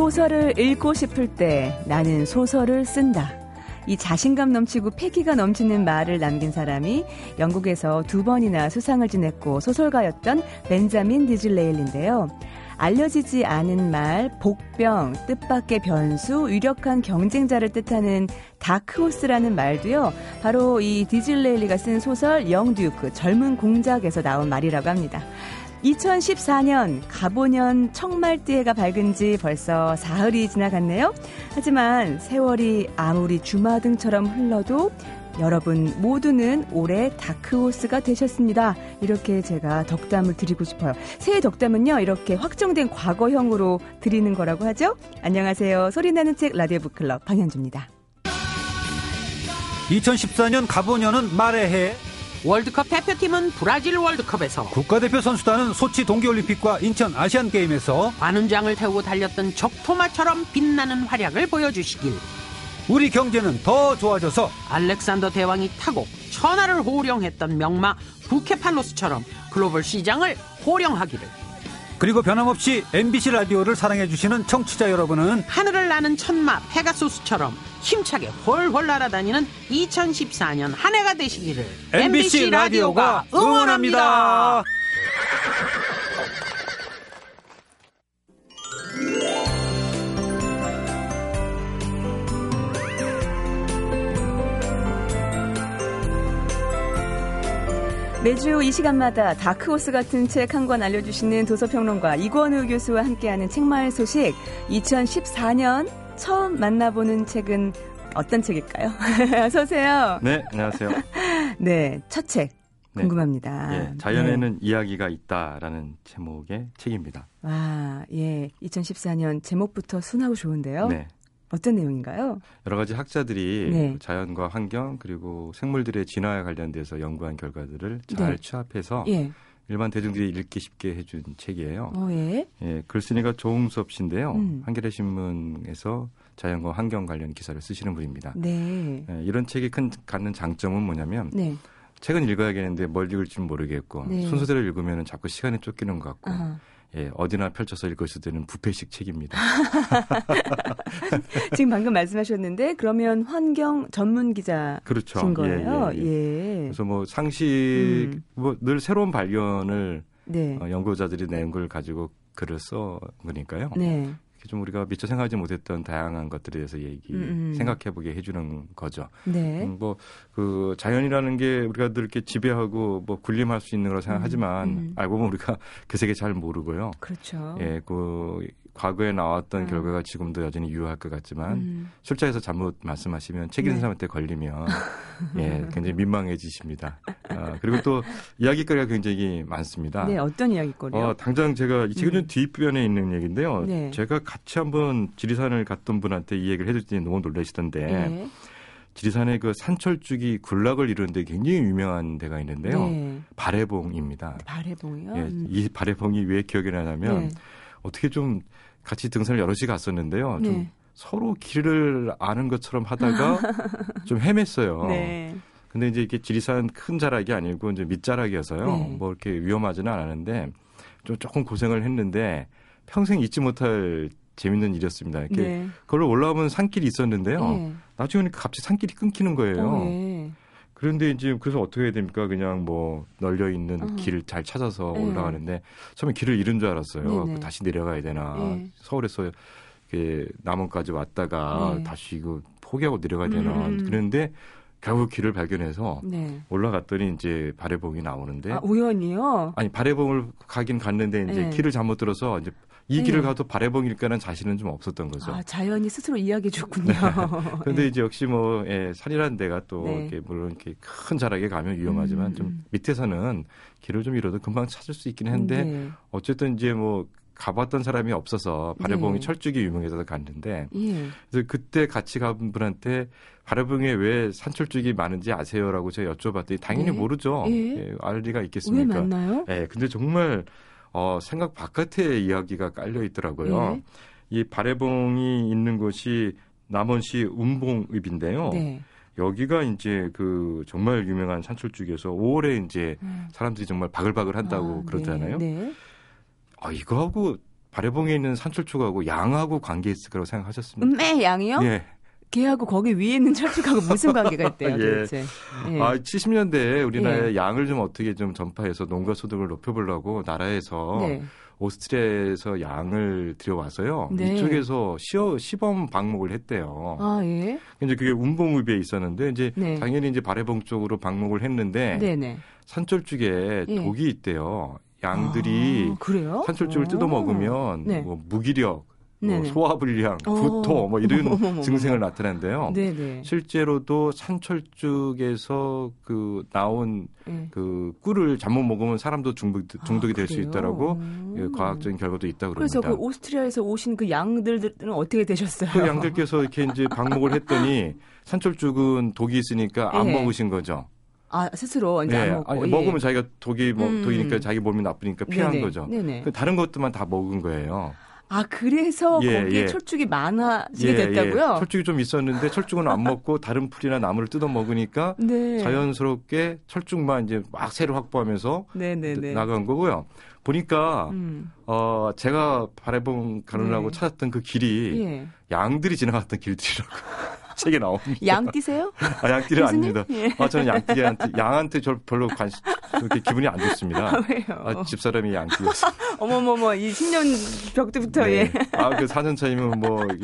소설을 읽고 싶을 때 나는 소설을 쓴다. 이 자신감 넘치고 패기가 넘치는 말을 남긴 사람이 영국에서 두 번이나 수상을 지냈고 소설가였던 벤자민 디즐레일인데요. 알려지지 않은 말, 복병, 뜻밖의 변수, 유력한 경쟁자를 뜻하는 다크호스라는 말도요. 바로 이 디즐레일리가 쓴 소설 영듀크 젊은 공작에서 나온 말이라고 합니다. 2014년 가보년 청말띠해가 밝은 지 벌써 사흘이 지나갔네요. 하지만 세월이 아무리 주마등처럼 흘러도 여러분 모두는 올해 다크호스가 되셨습니다. 이렇게 제가 덕담을 드리고 싶어요. 새해 덕담은요, 이렇게 확정된 과거형으로 드리는 거라고 하죠. 안녕하세요. 소리나는 책 라디오 북클럽 방현주입니다. 2014년 가보년은 말의 해. 월드컵 대표팀은 브라질 월드컵에서 국가대표 선수단은 소치 동계올림픽과 인천 아시안게임에서 관훈장을 태우고 달렸던 적토마처럼 빛나는 활약을 보여주시길. 우리 경제는 더 좋아져서 알렉산더 대왕이 타고 천하를 호령했던 명마 부케팔로스처럼 글로벌 시장을 호령하기를 그리고 변함없이 MBC 라디오를 사랑해주시는 청취자 여러분은 하늘을 나는 천마 페가소스처럼 힘차게 훨훨 날아다니는 2014년 한 해가 되시기를 MBC 라디오가 응원합니다. 매주 이 시간마다 다크호스 같은 책 한 권 알려주시는 도서평론가 이권우 교수와 함께하는 책마을 소식 2014년 처음 만나보는 책은 어떤 책일까요? 어서 오세요. 네, 안녕하세요. 네, 첫 책. 네. 궁금합니다. 예, 자연에는 이야기가 있다라는 제목의 책입니다. 와, 예. 2014년 제목부터 순하고 좋은데요. 네. 어떤 내용인가요? 여러 가지 학자들이 네. 자연과 환경 그리고 생물들의 진화에 관련돼서 연구한 결과들을 잘 네. 취합해서 예. 일반 대중들이 읽기 쉽게 해준 책이에요. 어, 예. 예, 글쓴이가 조홍섭 씨인데요. 음. 한겨레 신문에서 자연과 환경 관련 기사를 쓰시는 분입니다. 네. 예, 이런 책이 큰 갖는 장점은 뭐냐면 네. 책은 읽어야겠는데 뭘 읽을지 모르겠고 네. 순서대로 읽으면 자꾸 시간이 쫓기는 것 같고 아하. 예, 어디나 펼쳐서 읽을 수 있는 부패식 책입니다. 지금 방금 말씀하셨는데 그러면 환경 전문 기자신 그렇죠. 거예요? 예, 예, 예. 예. 그래서 뭐 상식 음. 뭐늘 새로운 발견을 네. 어, 연구자들이 낸 걸 가지고 글을 써 거니까요. 네. 좀 우리가 미처 생각하지 못했던 다양한 것들에 대해서 얘기 음, 음. 생각해보게 해주는 거죠. 네. 음, 뭐그 자연이라는 게 우리가 늘 이렇게 지배하고 뭐 군림할 수 있는 거라 생각하지만 음, 음. 알고 보면 우리가 그 세계 잘 모르고요. 그렇죠. 예, 그 과거에 나왔던 음. 결과가 지금도 여전히 유효할 것 같지만 음. 출자해서 잘못 말씀하시면 책 읽는 네. 사람한테 걸리면 예, 굉장히 민망해지십니다. 아, 그리고 또 이야기거리가 굉장히 많습니다. 네, 어떤 이야기거리요? 어, 당장 제가 이 책은 음. 좀 뒷부분에 있는 얘기인데요. 네. 제가 같이 한번 지리산을 갔던 분한테 이 얘기를 해줬더니 너무 놀라시던데 네. 지리산에 그 산철쭉이 군락을 이루는데 굉장히 유명한 데가 있는데요. 네. 발해봉입니다. 발해봉이요? 예, 음. 이 발해봉이 왜 기억이 나냐면 네. 어떻게 좀 같이 등산을 여럿이 갔었는데요. 좀 네. 서로 길을 아는 것처럼 하다가 좀 헤맸어요. 네. 근데 이제 이게 지리산 큰 자락이 아니고 이제 밑자락이어서요. 네. 뭐 이렇게 위험하지는 않았는데 좀 조금 고생을 했는데 평생 잊지 못할 재밌는 일이었습니다. 이렇게 네. 그걸로 올라오면 산길이 있었는데요. 예. 나중에 갑자기 산길이 끊기는 거예요. 어, 예. 그런데 이제 그래서 어떻게 해야 됩니까? 그냥 뭐 널려 있는 어. 길을 잘 찾아서 네. 올라가는데 처음에 길을 잃은 줄 알았어요. 네네. 다시 내려가야 되나. 네. 서울에서 이렇게 남원까지 왔다가 네. 다시 이거 포기하고 내려가야 되나. 음, 음, 음. 그런데 결국 길을 발견해서 네. 올라갔더니 이제 발해봉이 나오는데 아, 우연이요? 아니 발해봉을 가긴 갔는데 이제 네. 길을 잘못 들어서 이제 이 네. 길을 가도 발해봉일까라는 자신은 좀 없었던 거죠. 아, 자연이 스스로 이야기해 줬군요. 그런데 이제 역시 뭐 예, 산이라는 데가 또 네. 이렇게 물론 이렇게 큰 자락에 가면 위험하지만 음, 좀 음. 밑에서는 길을 좀 잃어도 금방 찾을 수 있긴 한데 네. 어쨌든 이제 뭐 가봤던 사람이 없어서 발해봉이 네. 철쭉이 유명해서 갔는데 예. 그래서 그때 같이 간 분한테 발해봉에 왜 산철쭉이 많은지 아세요라고 제가 여쭤봤더니 당연히 네. 모르죠. 예. 예, 알 리가 왜 있겠습니까? 만나요? 예, 근데 정말 어, 생각 바깥의 이야기가 깔려 있더라고요. 예. 이 발해봉이 있는 곳이 남원시 운봉읍인데요. 네. 여기가 이제 그 정말 유명한 산철쭉에서 5월에 이제 음. 사람들이 정말 바글바글 한다고 아, 그러잖아요. 네. 네. 아, 이거하고 발해봉에 있는 산철쭉하고 양하고 관계 있을 거라고 생각하셨습니까? 음메 양이요? 예. 걔하고 거기 위에 있는 철쭉하고 무슨 관계가 있대요, 예. 도대체? 예. 아, 70년대에 우리나라의 양을 좀 어떻게 좀 전파해서 농가 소득을 높여보려고 나라에서 네. 오스트리아에서 양을 들여와서요. 네. 이쪽에서 시어, 시범 방목을 했대요. 아, 예. 이제 그게 운봉읍에 있었는데 이제 네. 당연히 이제 발해봉 쪽으로 방목을 했는데 네네. 산철쭉에 예. 독이 있대요. 양들이 아? 산철쭉을 오. 뜯어 먹으면 네. 뭐 무기력, 뭐. 소화불량, 어. 구토 뭐 이런 어머머머머. 증상을 나타낸대요. 네네. 실제로도 산철쭉에서 그 나온 예. 그 꿀을 잘못 먹으면 사람도 중독, 중독이 아, 될수 그래요? 있다라고 음. 예, 과학적인 결과도 있다고 그래서 그럽니다. 그 오스트리아에서 오신 그 양들은 어떻게 되셨어요? 그 양들께서 이렇게 이제 방목을 했더니 산철쭉은 독이 있으니까 안 예. 먹으신 거죠. 아 스스로 이제 네, 안 먹고 아니, 예. 먹으면 자기가 독이 뭐 음. 독이니까 자기 몸이 나쁘니까 피한 네네. 거죠. 네네. 그 다른 것들만 다 먹은 거예요. 아 그래서 예, 거기에 예. 철쭉이 많아지게 됐다고요? 철쭉이 좀 있었는데 철쭉은 안 먹고 다른 풀이나 나무를 뜯어 먹으니까 네. 자연스럽게 철쭉만 이제 막 새로 확보하면서 네네네. 나간 거고요. 보니까 음. 어 제가 바래봉 가느라고 네. 찾았던 그 길이 예. 양들이 지나갔던 길들이라고 책에 나옵니다. 양 띠세요? 아, 양띠는? 아닙니다. 예. 아, 저는 양띠한테, 양한테 저 별로 관심, 그렇게 기분이 안 좋습니다. 아, 왜요? 아, 집사람이 양띠였어요. 어머머머 이 10년 벽부터 네. 예. 아, 그 4년 차이면 뭐, 이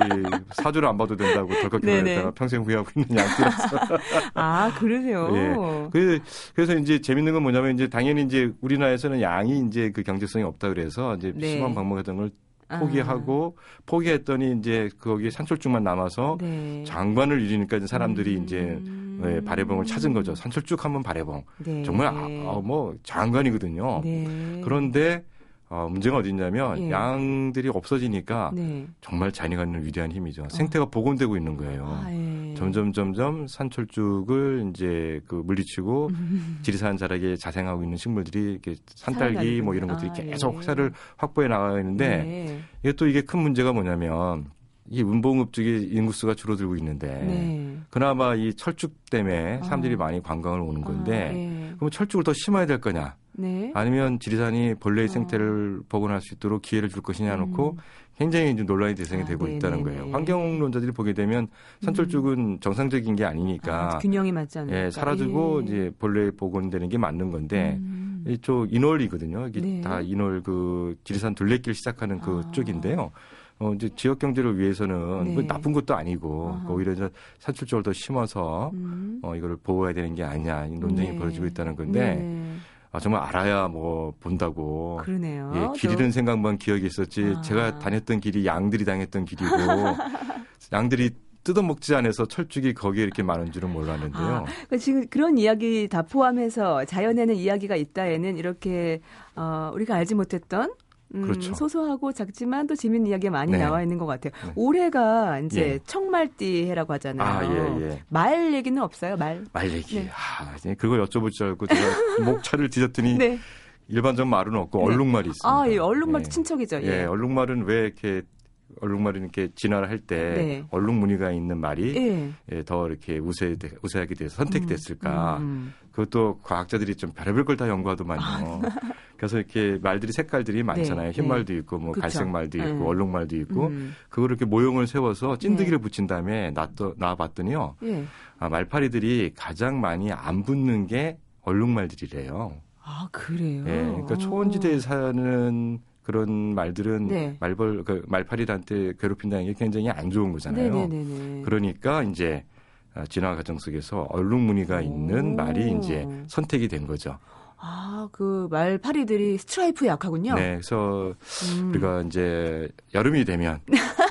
사주를 안 봐도 된다고 덜컥. 결혼했다가 평생 후회하고 있는 양띠라서. 아 그러세요? 예. 그, 그래서 이제 재밌는 건 뭐냐면 이제 당연히 이제 우리나라에서는 양이 이제 그 경제성이 없다 그래서 이제 네. 방목했던 걸 아. 포기하고 포기했더니 이제 거기에 산철쭉만 남아서 네. 장관을 이루니까 이제 사람들이 음. 이제 네, 발해봉을 찾은 거죠. 산철쭉 하면 발해봉. 네. 정말 아, 아, 뭐 장관이거든요. 네. 그런데 어, 문제가 어디 있냐면 예. 양들이 없어지니까 네. 정말 갖는 위대한 힘이죠. 생태가 복원되고 있는 거예요. 아, 예. 점점 점점 산철쭉을 이제 그 물리치고 음. 지리산 자락에 자생하고 있는 식물들이 이렇게 산딸기 뭐 이런 것들이 아, 계속 예. 확산을 확보해 나가야 되는데 네. 이게 또 이게 큰 문제가 뭐냐면 이 운봉읍 쪽에 인구수가 줄어들고 있는데 네. 그나마 이 철쭉 때문에 사람들이 아. 많이 관광을 오는 건데 아, 예. 그럼 철쭉을 더 심어야 될 거냐? 네. 아니면 지리산이 벌레의 어. 생태를 복원할 수 있도록 기회를 줄 것이냐 놓고 음. 굉장히 이제 논란의 대상이 아, 되고 네네네. 있다는 거예요. 환경론자들이 보게 되면 산철쭉은 정상적인 게 아니니까 아, 균형이 맞지 않으니까. 예, 사라지고 예. 이제 벌레 복원되는 게 맞는 건데 음. 이쪽 인월이거든요. 이게 네. 다 인월 그 지리산 둘레길 시작하는 그 아. 쪽인데요. 어, 이제 지역 경제를 위해서는 네. 뭐 나쁜 것도 아니고 아하. 오히려 이제 산출적으로 더 심어서 음. 어, 이거를 보호해야 되는 게 아니냐 이 논쟁이 네. 벌어지고 있다는 건데 네. 아, 정말 알아야 뭐 본다고. 그러네요. 예, 길 잃은 생각만 기억이 있었지. 아. 제가 다녔던 길이 양들이 다녔던 길이고 양들이 뜯어먹지 않아서 철쭉이 거기에 이렇게 많은 줄은 몰랐는데요. 아, 그러니까 지금 그런 이야기 다 포함해서 자연에는 이야기가 있다에는 이렇게 어, 우리가 알지 못했던 음, 그렇죠. 소소하고 작지만 또 재밌는 이야기가 많이 네. 나와 있는 것 같아요. 네. 올해가 이제 예. 청말띠 해라고 하잖아요. 아, 예, 예. 말 얘기는 없어요, 말. 말 얘기. 네. 아, 그걸 여쭤볼 줄 알고 제가 목차를 뒤졌더니 네. 일반적 말은 없고 네. 얼룩말이 있습니다. 아, 예, 얼룩말도 예. 친척이죠. 예, 예. 얼룩말은 왜 이렇게 얼룩말이 이렇게 진화를 할때 네. 얼룩 무늬가 있는 말이 예. 예, 더 이렇게 우세 우세하게 돼서 선택이 됐을까? 음. 그것도 과학자들이 좀 별의별 걸 다 연구하더만요. 그래서 이렇게 말들이 색깔들이 많잖아요. 아. 네, 흰 말도 있고 뭐 그쵸. 갈색 말도 있고 네. 얼룩 말도 있고 음. 그거를 이렇게 모형을 세워서 찐득이를 네. 붙인 다음에 놔둬 놔봤더니요. 예. 아, 말파리들이 가장 많이 안 붙는 게 얼룩말들이래요. 아, 그래요? 예, 그러니까 초원지대에 사는 그런 말들은 네. 말벌 그 말파리한테 괴롭힌다는 게 굉장히 안 좋은 거잖아요. 네네네네. 그러니까 이제 아, 진화 과정 속에서 얼룩 무늬가 있는 오. 말이 이제 선택이 된 거죠. 아, 그 말파리들이 스트라이프에 약하군요. 네, 그래서 음. 우리가 이제 여름이 되면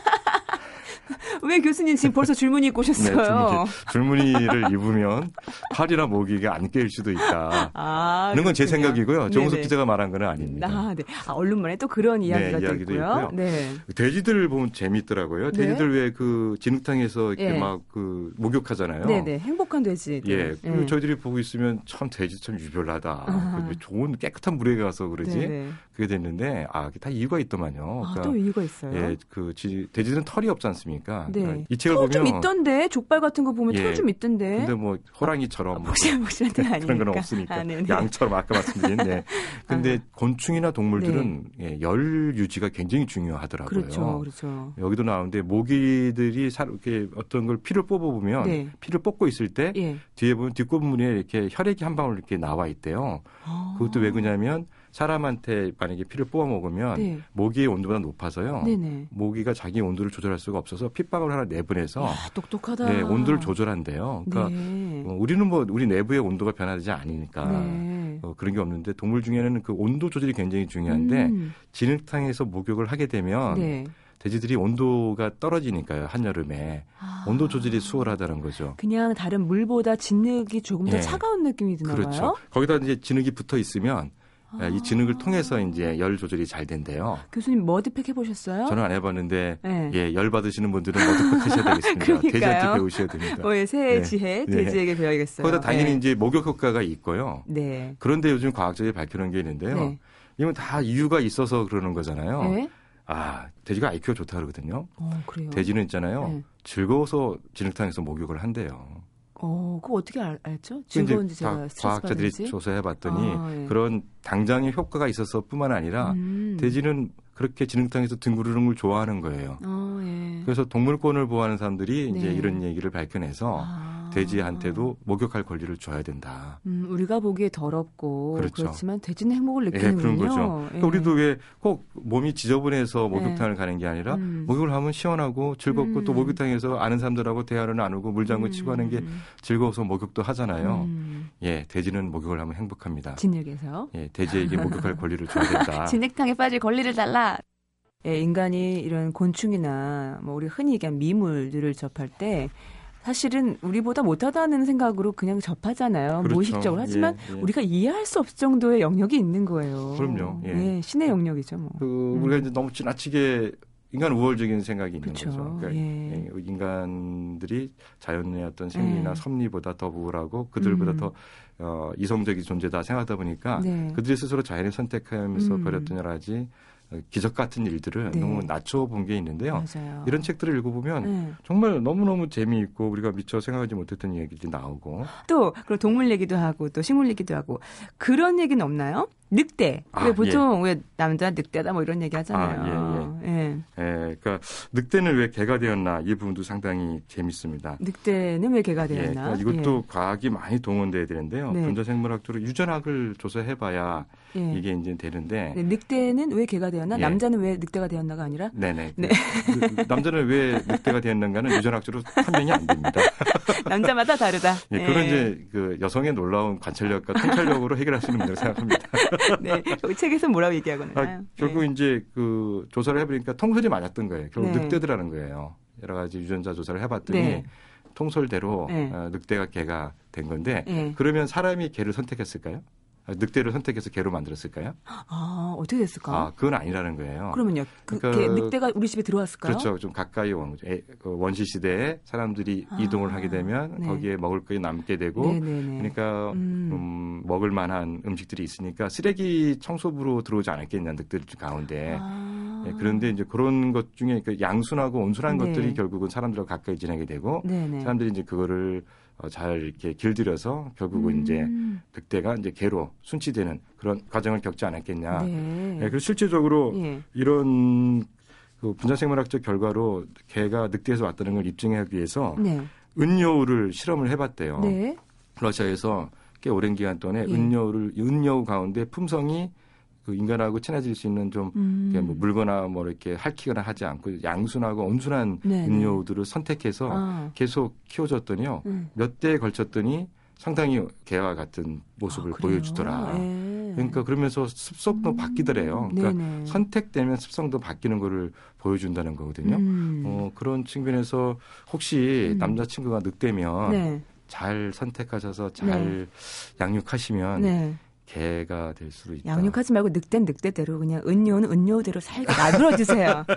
왜 교수님 지금 벌써 줄무늬 입고 네, 오셨어요? 줄무늬, 줄무늬 를 입으면 팔이나 모기가 안 꿰일 수도 있다. 아, 이런 건 제. 생각이고요. 정우석. 기자가 말한 건 아닙니다. 아, 네. 아, 얼룩말에 또 그런 이야기가 또 이야기도 있고요. 있고요. 네. 돼지들 보면 재미있더라고요. 네. 돼지들 왜 그 진흙탕에서 이렇게 예. 막그 목욕하잖아요. 네 네. 행복한 돼지. 예, 그 저희들이 보고 있으면 참 돼지 참 유별나다. 그 좋은 깨끗한 물에 가서 그러지. 그게 됐는데 아, 그게 다 이유가 있더만요. 아, 그러니까 또 이유가 있어요? 예, 그 지, 돼지는 털이 없지 않습니까? 네. 그러니까 이 책을 털 보면 좀 있던데 족발 같은 거 보면 예. 털좀 있던데. 근데 뭐 호랑이처럼 뭐 복실복실한 데는 아니니까. 그런 건 없으니까 아, 네네. 양처럼 아까 말씀드린 네. 근데 아. 곤충이나 동물들은 예, 열 유지가 굉장히 중요하더라고요. 그렇죠, 그렇죠. 여기도 나오는데 모기들이 사, 이렇게 어떤 걸 피를 뽑아 보면 네. 피를 뽑고 있을 때 예. 뒤에 보면 뒷골무늬에 이렇게 혈액이 한 방울 이렇게 나와 있대요. 아. 그것도 왜 그러냐면 사람한테 만약에 피를 뽑아 먹으면 네. 모기의 온도보다 높아서요. 네네. 모기가 자기 온도를 조절할 수가 없어서 핏방울 하나 내보내서 야, 똑똑하다. 예, 온도를 조절한대요. 그러니까 네. 어, 우리는 뭐 우리 내부의 온도가 변하지 않으니까 네. 어, 그런 게 없는데 동물 중에는 그 온도 조절이 굉장히 중요한데 음, 진흙탕에서 목욕을 하게 되면 네. 돼지들이 온도가 떨어지니까요 한여름에 아. 온도 조절이 수월하다는 거죠. 그냥 다른 물보다 진흙이 조금 더 예. 차가운 느낌이 드나 그렇죠. 거기다 이제 진흙이 붙어 있으면 아. 이 진흙을 통해서 이제 열 조절이 잘 된대요. 교수님 머드팩 해보셨어요? 저는 안 해봤는데 네. 예, 열 받으시는 분들은 머드팩 하셔야 되겠습니다. 돼지한테 배우셔야 됩니다. 어, 예, 새해 네. 지혜 네. 돼지에게 배워야겠어요. 거기다 당연히 네. 이제 목욕 효과가 있고요. 네. 그런데 요즘 과학자들이 밝혀놓은 게 있는데요. 네. 이건 다 이유가 있어서 그러는 거잖아요. 네. 아, 돼지가 IQ가 좋다 그러거든요. 어, 그래요. 돼지는 있잖아요. 네. 즐거워서 진흙탕에서 목욕을 한대요. 어, 그거 어떻게 알? 그 이제 즐거운지 과- 제가 과학자들이 받는지? 조사해봤더니 아, 예. 그런 당장의 효과가 있어서 뿐만 아니라 음. 돼지는 그렇게 진흙탕에서 뒹구르는 걸 좋아하는 거예요. 어, 예. 그래서 동물권을 보호하는 사람들이 이제 네. 이런 얘기를 밝혀내서 아. 돼지한테도 목욕할 권리를 줘야 된다. 음, 우리가 보기에 더럽고 그렇죠. 그렇지만 돼지는 행복을 예, 느끼는군요. 그런 거죠. 예. 그러니까 우리도 왜 꼭 몸이 지저분해서 목욕탕을 가는 게 아니라 음. 목욕을 하면 시원하고 즐겁고 또 음. 목욕탕에서 아는 사람들하고 대화를 나누고 물장구 치고 하는 게 음. 즐거워서 목욕도 하잖아요. 음. 예, 돼지는 목욕을 하면 행복합니다. 진흙에서 예, 돼지에게 목욕할 권리를 줘야 된다. 진흙탕에 빠질 권리를 달라. 예, 인간이 이런 곤충이나 뭐 우리 흔히 얘기한 미물들을 접할 때 사실은 우리보다 못하다는 생각으로 그냥 접하잖아요. 그렇죠. 무의식적으로. 하지만 예, 예. 우리가 이해할 수 없을 정도의 영역이 있는 거예요. 그럼요. 예. 신의 영역이죠, 뭐. 그 우리가 이제 너무 지나치게 인간 우월적인 생각이 있는 그렇죠. 거죠. 그러니까 예. 예, 인간들이 자연의 어떤 생리나 예. 섭리보다 더 우월하고 그들보다 음. 더 어, 이성적인 존재다 생각하다 보니까 네. 그들이 스스로 자연을 선택하면서 음. 벌였던 여러 가지 어, 기적 같은 일들을 네. 너무 낮춰본 게 있는데요. 맞아요. 이런 책들을 읽어보면 네. 정말 너무너무 재미있고 우리가 미처 생각하지 못했던 얘기들이 나오고 또 그리고 동물 얘기도 하고 또 식물 얘기도 하고 그런 얘기는 없나요? 늑대. 아, 왜 보통 왜 남자 늑대다 뭐 이런 얘기 하잖아요. 아, 예. 예, 그러니까 늑대는 왜 개가 되었나 이 부분도 상당히 재밌습니다. 늑대는 왜 개가 예, 되었나? 그러니까 이것도 과학이 많이 동원돼야 되는데요. 네. 분자생물학적으로 유전학을 조사해봐야 예. 예. 이게 이제 되는데, 네, 늑대는 왜 개가 되었나? 예. 남자는 왜 늑대가 되었나가 아니라 네네. 네. 그, 그 남자는 왜 늑대가 되었는가는 유전학적으로 판명이 안 됩니다. 남자마다 다르다. 예, 예. 그런 이제 그 여성의 놀라운 관찰력과 통찰력으로 해결할 수 있는 문제라고 생각합니다. 네. 책에서 뭐라고 얘기하거나요? 아, 결국 이제 그 조사를 해보니까 통솔이 맞았던 거예요. 결국 네. 늑대들하는 거예요. 여러 가지 유전자 조사를 해봤더니 네. 통솔대로 네. 어, 늑대가 개가 된 건데 예. 그러면 사람이 개를 선택했을까요? 아, 늑대를 선택해서 개로 만들었을까요? 아, 어떻게 됐을까? 아, 그건 아니라는 거예요. 그러면요. 그, 그러니까- 개, 늑대가 우리 집에 들어왔을까요? 그렇죠. 좀 가까이 온그 원시 시대에 사람들이 아, 이동을 하게 되면 네. 거기에 먹을 것이 남게 되고 네네네. 그러니까 음. 음, 먹을 만한 음식들이 있으니까 쓰레기 청소부로 들어오지 않았겠냐 늑들 가운데. 아. 예, 그런데 이제 그런 것 중에 그 양순하고 온순한 네. 것들이 결국은 사람들과 가까이 지내게 되고 네네. 사람들이 이제 그거를 어, 잘 이렇게 길들여서 결국은 이제 음. 늑대가 이제 개로 순치되는 그런 과정을 겪지 않았겠냐. 네. 예, 그래서 실질적으로 예. 이런 그 분자생물학적 결과로 개가 늑대에서 왔다는 걸 입증하기 위해서 네. 은여우를 실험을 해봤대요. 네. 러시아에서 꽤 오랜 기간 동안에 예. 은여우를 은여우 가운데 품성이 그 인간하고 친해질 수 있는 좀 음. 뭐 물거나 뭐 이렇게 핥히거나 하지 않고 양순하고 온순한 네네. 은여우들을 선택해서 아. 계속 키워줬더니요 음. 몇 대에 걸쳤더니 상당히 개와 같은 모습을 아? 보여주더라. 예. 그러니까 그러면서 습성도 음. 바뀌더래요. 그러니까 네네. 선택되면 습성도 바뀌는 거를 보여준다는 거거든요. 음. 어, 그런 측면에서 혹시 음. 남자친구가 늑대면 네. 잘 선택하셔서 잘 양육하시면 네. 개가 될 수도 있다. 양육하지 말고 늑대는 늑대대로 그냥 은요는 은요대로 살게 놔들어 주세요.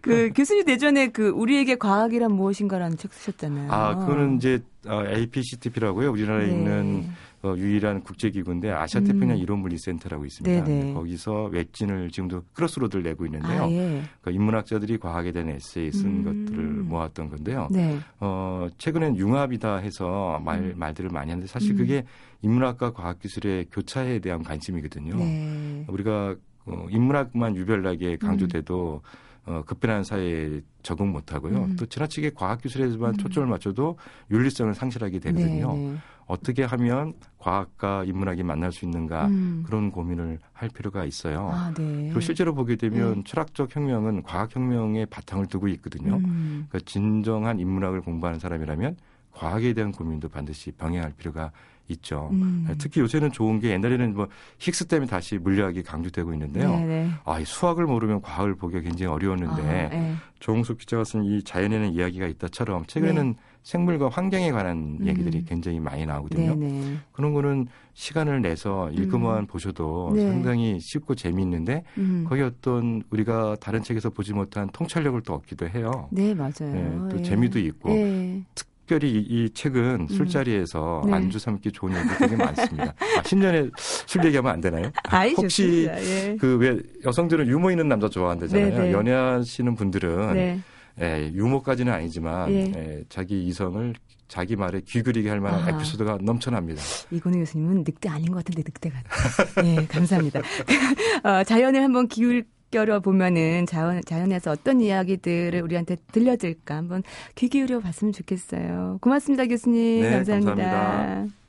그 교수님 대전에 그 우리에게 과학이란 무엇인가라는 책 쓰셨잖아요. 아, 그거는 이제 어, APCTP라고요. 우리나라에 네. 있는 어, 유일한 국제기구인데 아시아 태평양 음. 이론물리센터라고 있습니다. 네네. 거기서 웹진을 지금도 크로스로드를 내고 있는데요. 아, 예. 그 인문학자들이 과학에 대한 에세이 쓴 음. 것들을 모았던 건데요. 네. 어, 최근엔 융합이다 해서 말, 음. 말들을 많이 하는데 사실 음. 그게 인문학과 과학기술의 교차에 대한 관심이거든요. 네. 우리가 어, 인문학만 유별나게 강조돼도 어, 급변하는 사회에 적응 못하고요. 음. 또 지나치게 과학 기술에만 음. 초점을 맞춰도 윤리성을 상실하게 되거든요. 네, 네. 어떻게 하면 과학과 인문학이 만날 수 있는가 음. 그런 고민을 할 필요가 있어요. 아, 네. 그리고 실제로 보게 되면 네. 철학적 혁명은 과학 혁명의 바탕을 두고 있거든요. 음. 그러니까 진정한 인문학을 공부하는 사람이라면 과학에 대한 고민도 반드시 병행할 필요가 있죠. 음. 특히 요새는 좋은 게 옛날에는 뭐 힉스 때문에 다시 물리학이 강조되고 있는데요. 네, 네. 아, 이 수학을 모르면 과학을 보기가 굉장히 어려웠는데 아, 네. 조홍석 기자가 쓴 이 자연에는 이야기가 있다처럼 최근에는 생물과 환경에 관한 음. 얘기들이 굉장히 많이 나오거든요. 네, 네. 그런 거는 시간을 내서 읽으만 보셔도 네. 상당히 쉽고 재미있는데 음. 거기 어떤 우리가 다른 책에서 보지 못한 통찰력을 또 얻기도 해요. 네, 맞아요. 네, 또 예. 재미도 있고 예. 특 별히 이, 이 책은 술자리에서 네. 안주 삼기 좋은 얘기 되게 많습니다. 아, 신년에 술 얘기하면 안 되나요? 아이, 혹시. 예. 그왜 여성들은 유머 있는 남자 좋아한다잖아요. 네, 네. 연애하시는 분들은 네. 예, 유머까지는 아니지만 예. 예, 자기 이성을 자기 말에 귀 기울이게 할 만한 아하. 에피소드가 넘쳐납니다. 이건희 교수님은 늑대 아닌 것 같은데 늑대 같아. 예, 감사합니다. 어, 자연을 한번 기울 여 보면은 자연, 자연에서 어떤 이야기들을 우리한테 들려줄까 한번 귀 기울여 봤으면 좋겠어요. 고맙습니다, 교수님. 네, 감사합니다. 감사합니다.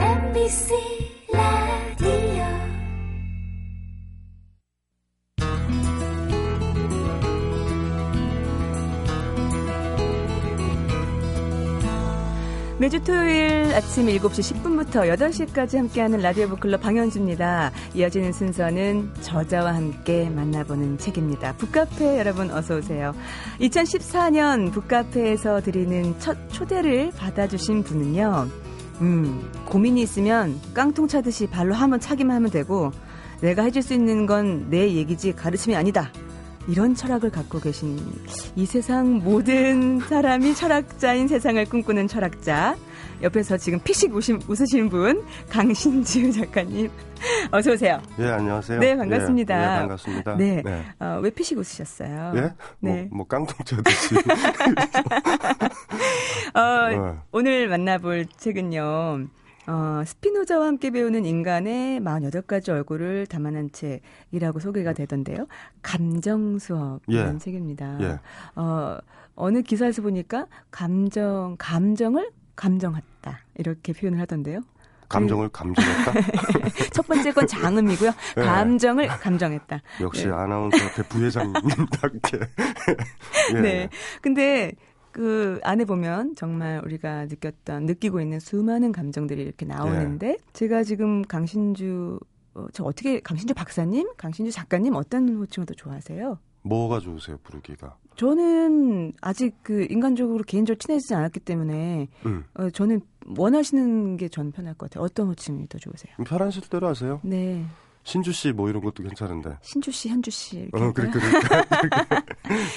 MBC 라디오 매주 토요일 아침 7시 10분부터 8시까지 함께하는 라디오 북클럽 방현주입니다. 이어지는 순서는 저자와 함께 만나보는 책입니다. 북카페 여러분 어서 오세요. 2014년 북카페에서 드리는 첫 초대를 받아주신 분은요. 음, 고민이 있으면 깡통 차듯이 발로 한번 차기만 하면 되고 내가 해줄 수 있는 건 내 얘기지 가르침이 아니다. 이런 철학을 갖고 계신 이 세상 모든 사람이 철학자인 세상을 꿈꾸는 철학자. 옆에서 지금 피식 우시, 웃으시는 분 강신주 작가님 어서 오세요. 예, 안녕하세요. 네, 반갑습니다. 예, 예, 반갑습니다. 네. 어, 왜 피식 웃으셨어요? 예? 네. 뭐, 뭐 깡통 쳐듯이. 어, 네. 오늘 만나볼 책은요. 어, 스피노자와 함께 배우는 인간의 48가지 얼굴을 담아낸 책이라고 소개가 되던데요. 감정 수업이라는 예. 책입니다. 예. 어, 어느 기사에서 보니까 감정, 감정을 감정했다. 이렇게 표현을 하던데요. 감정을 감정했다. 첫 번째 건 장음이고요. 네. 감정을 감정했다. 역시 네. 아나운서 협회 부회장님답게. 예. 네. 근데 그 안에 보면 정말 우리가 느꼈던 느끼고 있는 수많은 감정들이 이렇게 나오는데 예. 제가 지금 강신주 어, 저 어떻게 강신주 박사님, 강신주 작가님 어떤 호칭을 더 좋아하세요? 뭐가 좋으세요, 부르기가? 저는 아직 그 인간적으로 개인적으로 친해지지 않았기 때문에 음. 어, 저는 원하시는 게 전 편할 것 같아요. 어떤 호칭이 더 좋으세요? 편하실 대로 하세요. 네, 신주 씨 뭐 이런 것도 괜찮은데. 신주 씨, 현주 씨. 어, 그래? 그러니까.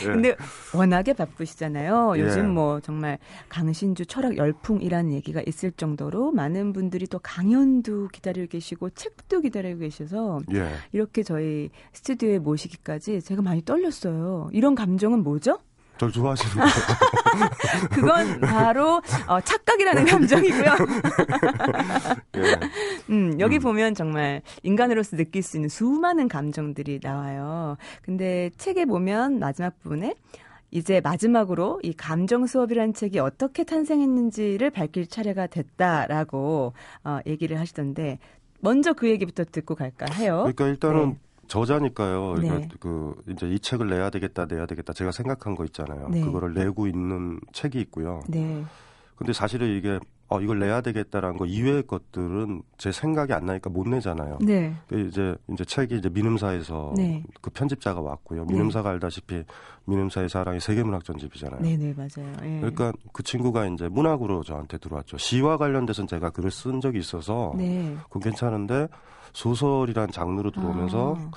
예. 근데 워낙에 바쁘시잖아요. 예. 요즘 뭐 정말 강신주 철학 열풍이라는 얘기가 있을 정도로 많은 분들이 또 강연도 기다리고 계시고 책도 기다리고 계셔서 예. 이렇게 저희 스튜디오에 모시기까지 제가 많이 떨렸어요. 이런 감정은 뭐죠? 절 좋아하시는 거예요. 그건 바로 어, 착각이라는 감정이고요. 예. 음, 여기 음. 보면 정말 인간으로서 느낄 수 있는 수많은 감정들이 나와요. 근데 책에 보면 마지막 부분에 이제 마지막으로 이 감정 수업이라는 책이 어떻게 탄생했는지를 밝힐 차례가 됐다라고 어, 얘기를 하시던데 먼저 그 얘기부터 듣고 갈까 해요. 그러니까 일단은 네. 저자니까요. 네. 그러니까 그 이제 이 책을 내야 되겠다, 내야 되겠다. 제가 생각한 거 있잖아요. 네. 그거를 내고 있는 책이 있고요. 네. 근데 사실은 이게 어 이걸 내야 되겠다라는 거 이외의 것들은 제 생각이 안 나니까 못 내잖아요. 네. 그 이제 이제 책이 이제 민음사에서 네. 그 편집자가 왔고요. 네. 민음사가 알다시피 민음사의 사랑이 세계문학 전집이잖아요. 네, 네, 맞아요. 예. 그러니까 그 친구가 이제 문학으로 저한테 들어왔죠. 시와 관련돼서는 제가 글을 쓴 적이 있어서 네. 그건 괜찮은데 소설이란 장르로 들어오면서 아,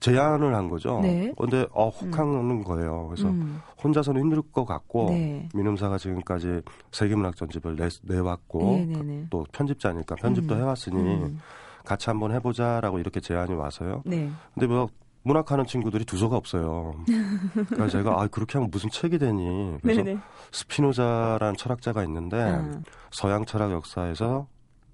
제안을 한 거죠. 네. 근데 어 혹하는 거예요. 그래서 음. 혼자서는 힘들 것 같고 네. 민음사가 지금까지 세계문학 전집을 내, 내왔고 네네네. 또 편집자니까 편집도 음. 해왔으니 음. 같이 한번 해보자라고 이렇게 제안이 와서요. 네. 근데 뭐 문학하는 친구들이 두서가 없어요. 그래서 제가 아 그렇게 하면 무슨 책이 되니? 그래서 네네. 스피노자라는 철학자가 있는데 아, 서양 철학 역사에서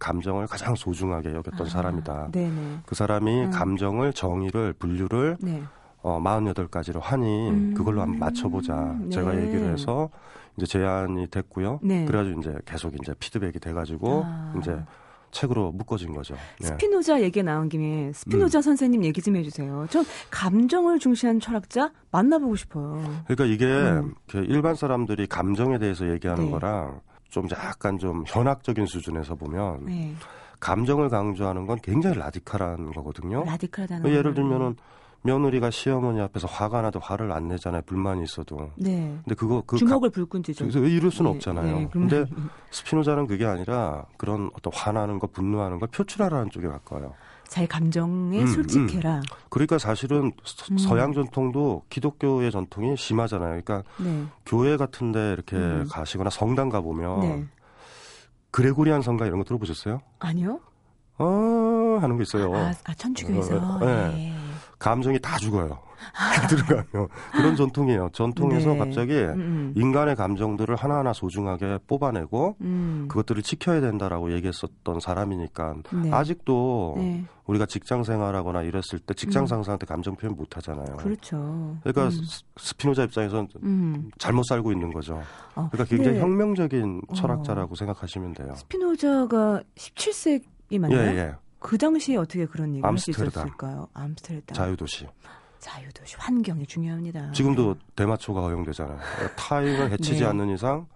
감정을 가장 소중하게 여겼던 아, 사람이다. 네네. 그 사람이 음. 감정을 정의를 분류를 네. 어 48가지로 하니 음. 그걸로 한번 맞춰보자. 네. 제가 얘기를 해서 이제 제안이 됐고요. 네. 그래가지고 이제 계속 이제 피드백이 돼가지고 아. 이제 책으로 묶어진 거죠. 예. 스피노자 얘기가 나온 김에 스피노자 음. 선생님 얘기 좀 해주세요. 전 감정을 중시한 철학자 만나보고 싶어요. 그러니까 이게 음. 그 일반 사람들이 감정에 대해서 얘기하는 네. 거랑 좀 약간 좀 현학적인 수준에서 보면 네. 감정을 강조하는 건 굉장히 라디칼한 거거든요. 라디칼하다는. 예를 거는. 들면은 며느리가 시어머니 앞에서 화가 나도 화를 안 내잖아요. 불만이 있어도. 네. 근데 그거 그 주먹을 불끈 쥐죠. 그래서 이럴 수는 네, 없잖아요. 네, 근데 스피노자는 그게 아니라 그런 어떤 화나는 거, 분노하는 걸 표출하라는 쪽에 가까워요. 자기 감정에 음, 솔직해라. 그러니까 사실은 서- 음. 서양 전통도 기독교의 전통이 심하잖아요. 그러니까 네. 교회 같은데 이렇게 음. 가시거나 성당 가 보면 네. 그레고리안 성가 이런 거 들어보셨어요? 아니요? 어 하는 게 있어요. 아, 아, 천주교에서. 어, 네. 네. 감정이 다 죽어요. 들어가면 그런 전통이에요. 전통에서 네. 갑자기 음, 인간의 감정들을 하나하나 소중하게 뽑아내고 음. 그것들을 지켜야 된다라고 얘기했었던 사람이니까 네. 아직도 네. 우리가 직장 생활하거나 이랬을 때 직장 음. 상사한테 감정 표현 못 하잖아요. 그렇죠. 그러니까 음. 스- 스피노자 입장에서는 음. 잘못 살고 있는 거죠. 어, 그러니까 굉장히 네. 혁명적인 어. 철학자라고 생각하시면 돼요. 스피노자가 17세기 맞나요? 예, 예. 그 당시에 어떻게 그런 얘기를 할 수. 있었을까요? 암스테르담. 자유도시. 자유도시 환경이 중요합니다. 지금도 대마초가 허용되잖아요. 타인을 해치지 네. 않는 이상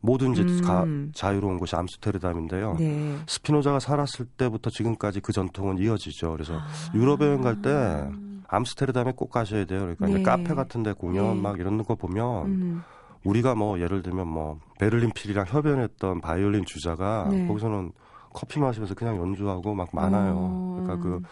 뭐든지 음. 가- 자유로운 곳이 암스테르담인데요. 네. 스피노자가 살았을 때부터 지금까지 그 전통은 이어지죠. 그래서 아. 유럽 여행 갈 때 암스테르담에 꼭 가셔야 돼요. 그러니까 네. 카페 같은 데 공연 네. 막 이런 거 보면 음. 우리가 뭐 예를 들면 뭐 베를린 필이랑 협연했던 바이올린 주자가 네. 거기서는 커피 마시면서 그냥 연주하고 막 많아요. 어. 그러니까 그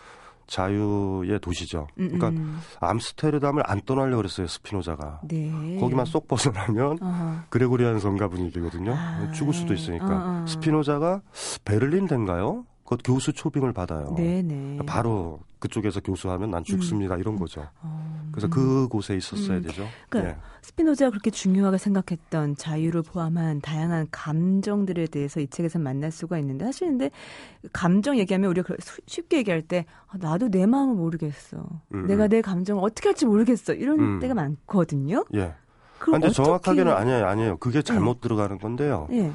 자유의 도시죠. 음, 그러니까 음. 암스테르담을 안 떠나려고 그랬어요. 스피노자가. 네. 거기만 쏙 벗어나면 어허. 그레고리안 성가 분위기거든요. 아, 죽을 수도 네. 있으니까. 어, 어. 스피노자가 베를린 된가요? 그 교수 초빙을 받아요. 네네. 바로 그쪽에서 교수하면 난 죽습니다 이런 거죠. 어, 그래서 음. 그곳에 있었어야 음. 되죠. 그러니까 네. 스피노자가 그렇게 중요하게 생각했던 자유를 포함한 다양한 감정들에 대해서 이 책에서 만날 수가 있는데 사실 근데 감정 얘기하면 우리가 그 수- 쉽게 얘기할 때 아, 나도 내 마음을 모르겠어. 음, 내가 음. 내 감정을 어떻게 할지 모르겠어. 이런 음. 때가 많거든요. 예. 근데 어떻게- 정확하게는 아니에요, 아니에요. 그게 잘못 들어가는 건데요. 예.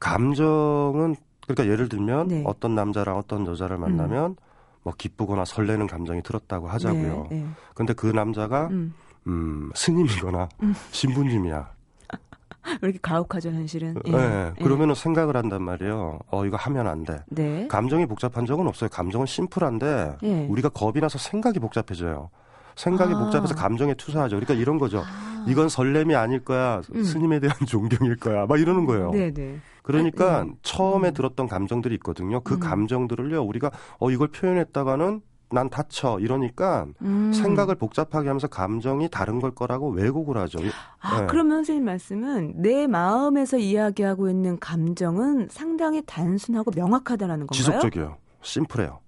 감정은 그러니까 예를 들면 네. 음. 어떤 남자랑 어떤 여자를 만나면 뭐 기쁘거나 설레는 감정이 들었다고 하자고요. 네, 네. 근데 그 남자가 음. 음, 스님이거나 신부님이야. 왜 이렇게 가혹하죠 현실은. 예. 네, 예. 그러면은 생각을 한단 말이에요. 어, 이거 하면 안 돼. 네. 감정이 복잡한 적은 없어요. 감정은 심플한데 예. 우리가 겁이 나서 생각이 복잡해져요. 생각이 아. 복잡해서 감정에 투사하죠. 그러니까 이런 거죠. 이건 설렘이 아닐 거야. 음. 스님에 대한 존경일 거야. 막 이러는 거예요. 네네. 그러니까 아, 예. 처음에 음. 들었던 감정들이 있거든요. 그 음. 감정들을요. 우리가 어 이걸 표현했다가는 난 다쳐 이러니까 음. 생각을 복잡하게 하면서 감정이 다른 걸 거라고 왜곡을 하죠. 아, 네. 그러면 선생님 말씀은 내 마음에서 이야기하고 있는 감정은 상당히 단순하고 명확하다라는 건가요? 지속적이에요. 심플해요.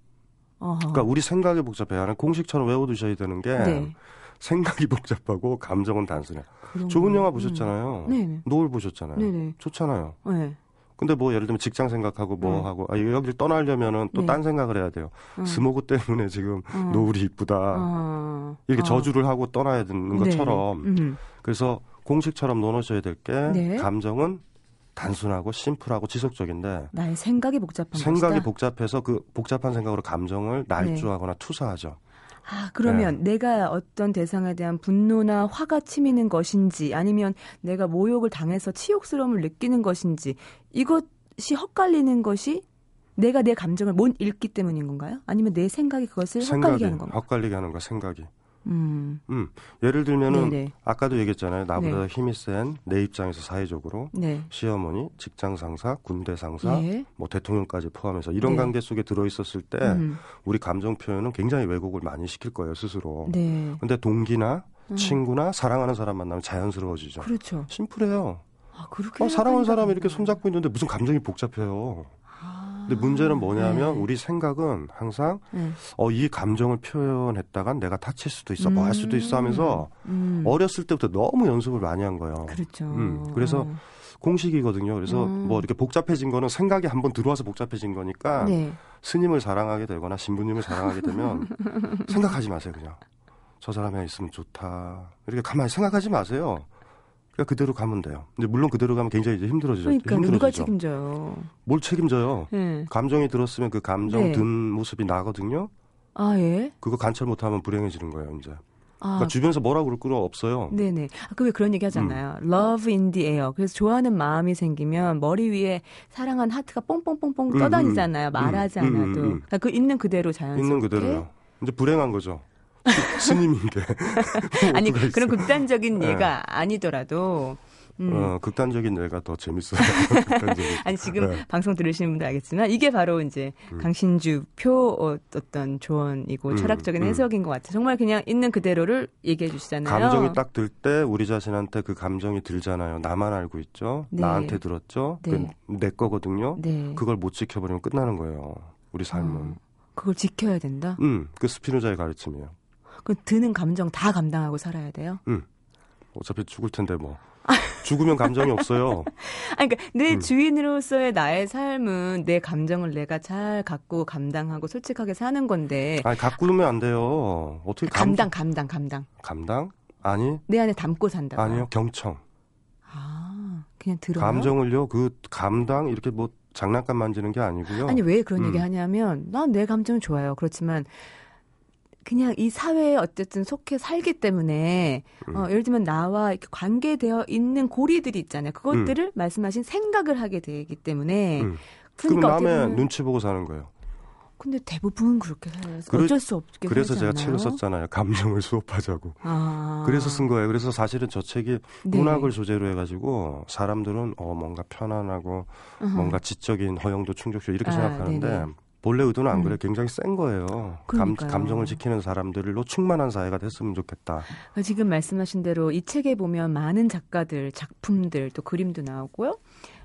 어허. 그러니까 우리 생각이 복잡해요. 하는 공식처럼 외워두셔야 되는 게 네. 생각이 복잡하고 감정은 단순해. 좋은 거. 영화 보셨잖아요. 음. 노을 보셨잖아요. 네네. 좋잖아요. 네. 근데 뭐 예를 들면 직장 생각하고 뭐 음. 하고 아, 여기를 떠나려면은 또 네. 딴 생각을 해야 돼요. 음. 스모그 때문에 지금 음. 노을이 이쁘다. 어. 이렇게 어. 저주를 하고 떠나야 되는 네. 것처럼 음. 그래서 공식처럼 놓으셔야 될게 네. 감정은 단순하고 심플하고 지속적인데 나의 생각이 복잡한 생각이 것이다. 복잡해서 그 복잡한 생각으로 감정을 날조하거나 투사하죠. 아, 그러면 네. 내가 어떤 대상에 대한 분노나 화가 치미는 것인지 아니면 내가 모욕을 당해서 치욕스러움을 느끼는 것인지 이것이 헛갈리는 것이 내가 내 감정을 못 읽기 때문인 건가요? 아니면 내 생각이 그것을 헛갈리게 하는 건가요? 헛갈리게 하는 거 생각이. 음. 음, 예를 들면은 네네. 아까도 얘기했잖아요. 나보다 네. 힘이 센 내 입장에서 사회적으로 네. 시어머니, 직장 상사, 군대 상사, 예. 뭐 대통령까지 포함해서 이런 네. 관계 속에 들어 있었을 때 음. 우리 감정 표현은 굉장히 왜곡을 많이 시킬 거예요 스스로. 네. 근데 동기나 음. 친구나 사랑하는 사람 만나면 자연스러워지죠. 그렇죠. 심플해요. 아, 그렇게 어, 사랑하는 사람이 이렇게. 손잡고 있는데 무슨 감정이 복잡해요. 아. 근데 문제는 뭐냐면 네. 우리 생각은 항상 네. 어, 이 감정을 표현했다간 내가 다칠 수도 있어, 뭐할 수도 있어 하면서 음. 어렸을 때부터 너무 연습을 많이 한 거예요. 그렇죠. 음, 그래서 어. 공식이거든요. 그래서 음. 뭐 이렇게 복잡해진 거는 생각이 한번 들어와서 복잡해진 거니까 네. 스님을 사랑하게 되거나 신부님을 사랑하게 되면 생각하지 마세요, 그냥. 저 사람이 있으면 좋다. 이렇게 가만히 생각하지 마세요. 그냥 그대로 가면 돼요. 근데 물론 그대로 가면 굉장히 이제 힘들어지죠. 그러니까 누가 힘들어지죠. 책임져요? 뭘 책임져요? 네. 감정이 들었으면 그 감정 네. 든 모습이 나거든요. 아 예. 그거 관찰 못하면 불행해지는 거예요, 이제. 아 그러니까 주변에서 뭐라고 그럴 거 없어요. 네네. 아까 왜 그런 얘기 하잖아요. Love in the air. 그래서 좋아하는 마음이 생기면 머리 위에 사랑한 하트가 뽕뽕뽕뽕 음, 떠다니잖아요. 음, 말하지 음, 음, 않아도. 음. 그러니까 그 있는 그대로 자연스럽게. 있는 그대로요. 이제 불행한 거죠. 스- 스님인 게. 아니. 그런 극단적인 네. 예가 아니더라도. 음. 어, 극단적인 얘가 더 재밌어요. 아니 지금 네. 방송 들으시는 분도 알겠지만 이게 바로 이제 강신주 표 어, 어떤 조언이고 음, 철학적인 음. 해석인 것 같아요. 정말 그냥 있는 그대로를 얘기해 주시잖아요. 감정이 딱 들 때 우리 자신한테 그 감정이 들잖아요. 나만 알고 있죠. 네. 나한테 들었죠. 네. 그내 거거든요. 네. 그걸 못 지켜버리면 끝나는 거예요. 우리 삶은. 어, 그걸 지켜야 된다. 음, 그 스피노자의 가르침이에요. 그 드는 감정 다 감당하고 살아야 돼요. 어차피 죽을 텐데 뭐. 죽으면 감정이 없어요. 아니, 그러니까 내 음. 주인으로서의 나의 삶은 내 감정을 내가 잘 갖고 감당하고 솔직하게 사는 건데 아니 가꾸면 안 돼요. 어떻게 감, 감당, 감당, 감당. 감당? 아니, 내 안에 담고 산다. 아니요. 경청. 아, 그냥 들어요. 감정을요. 그 감당 이렇게 뭐 장난감 만지는 게 아니고요. 아니 왜 그런 음. 얘기 하냐면 난 내 감정은 좋아요. 그렇지만 그냥 이 사회에 어쨌든 속해 살기 때문에 음. 어, 예를 들면 나와 이렇게 관계되어 있는 고리들이 있잖아요. 그것들을 말씀하신 생각을 하게 되기 때문에 음. 그러니까 그럼 남의 보면 눈치 보고 사는 거예요. 근데 대부분 그렇게 살아요. 그래- 어쩔 수 없게 그래서 제가? 책을 썼잖아요. 감정을 수업하자고. 아. 그래서 쓴 거예요. 그래서 사실은 저 책이 네. 문학을 소재로 해가지고 사람들은 어 뭔가 편안하고 어허. 뭔가 지적인 허영도 충족시고 이렇게 아, 생각하는데 네네. 본래 의도는 안 음. 그래요. 굉장히 센 거예요. 감. 감정을 지키는 사람들로 충만한 사회가 됐으면 좋겠다. 그러니까 지금 말씀하신 대로 이 책에 보면 많은 작가들, 작품들, 또 그림도 나오고요.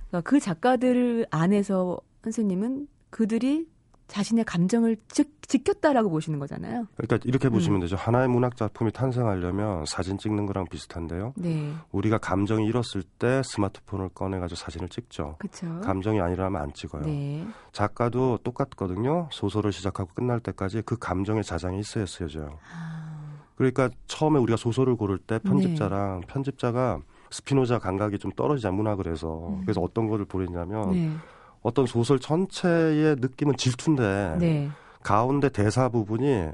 그러니까 그 작가들 안에서 선생님은 그들이 자신의 감정을 지, 지켰다라고 보시는 거잖아요. 그러니까 이렇게 보시면 음. 되죠. 하나의 문학 작품이 탄생하려면 사진 찍는 거랑 비슷한데요. 네. 우리가 감정이 일었을 때 스마트폰을 꺼내가지고 사진을 찍죠. 그렇죠. 감정이 아니라면 안 찍어요. 네. 작가도 똑같거든요. 소설을 시작하고 끝날 때까지 그 감정의 자장이 있어야 쓰여져요. 아, 그러니까 처음에 우리가 소설을 고를 때 네. 편집자랑 편집자가 스피노자 감각이 좀 떨어지자 문학을 해서 그래서 어떤 거를 보이냐면 음. 네. 어떤 소설 전체의 느낌은 질투인데 네. 가운데 대사 부분이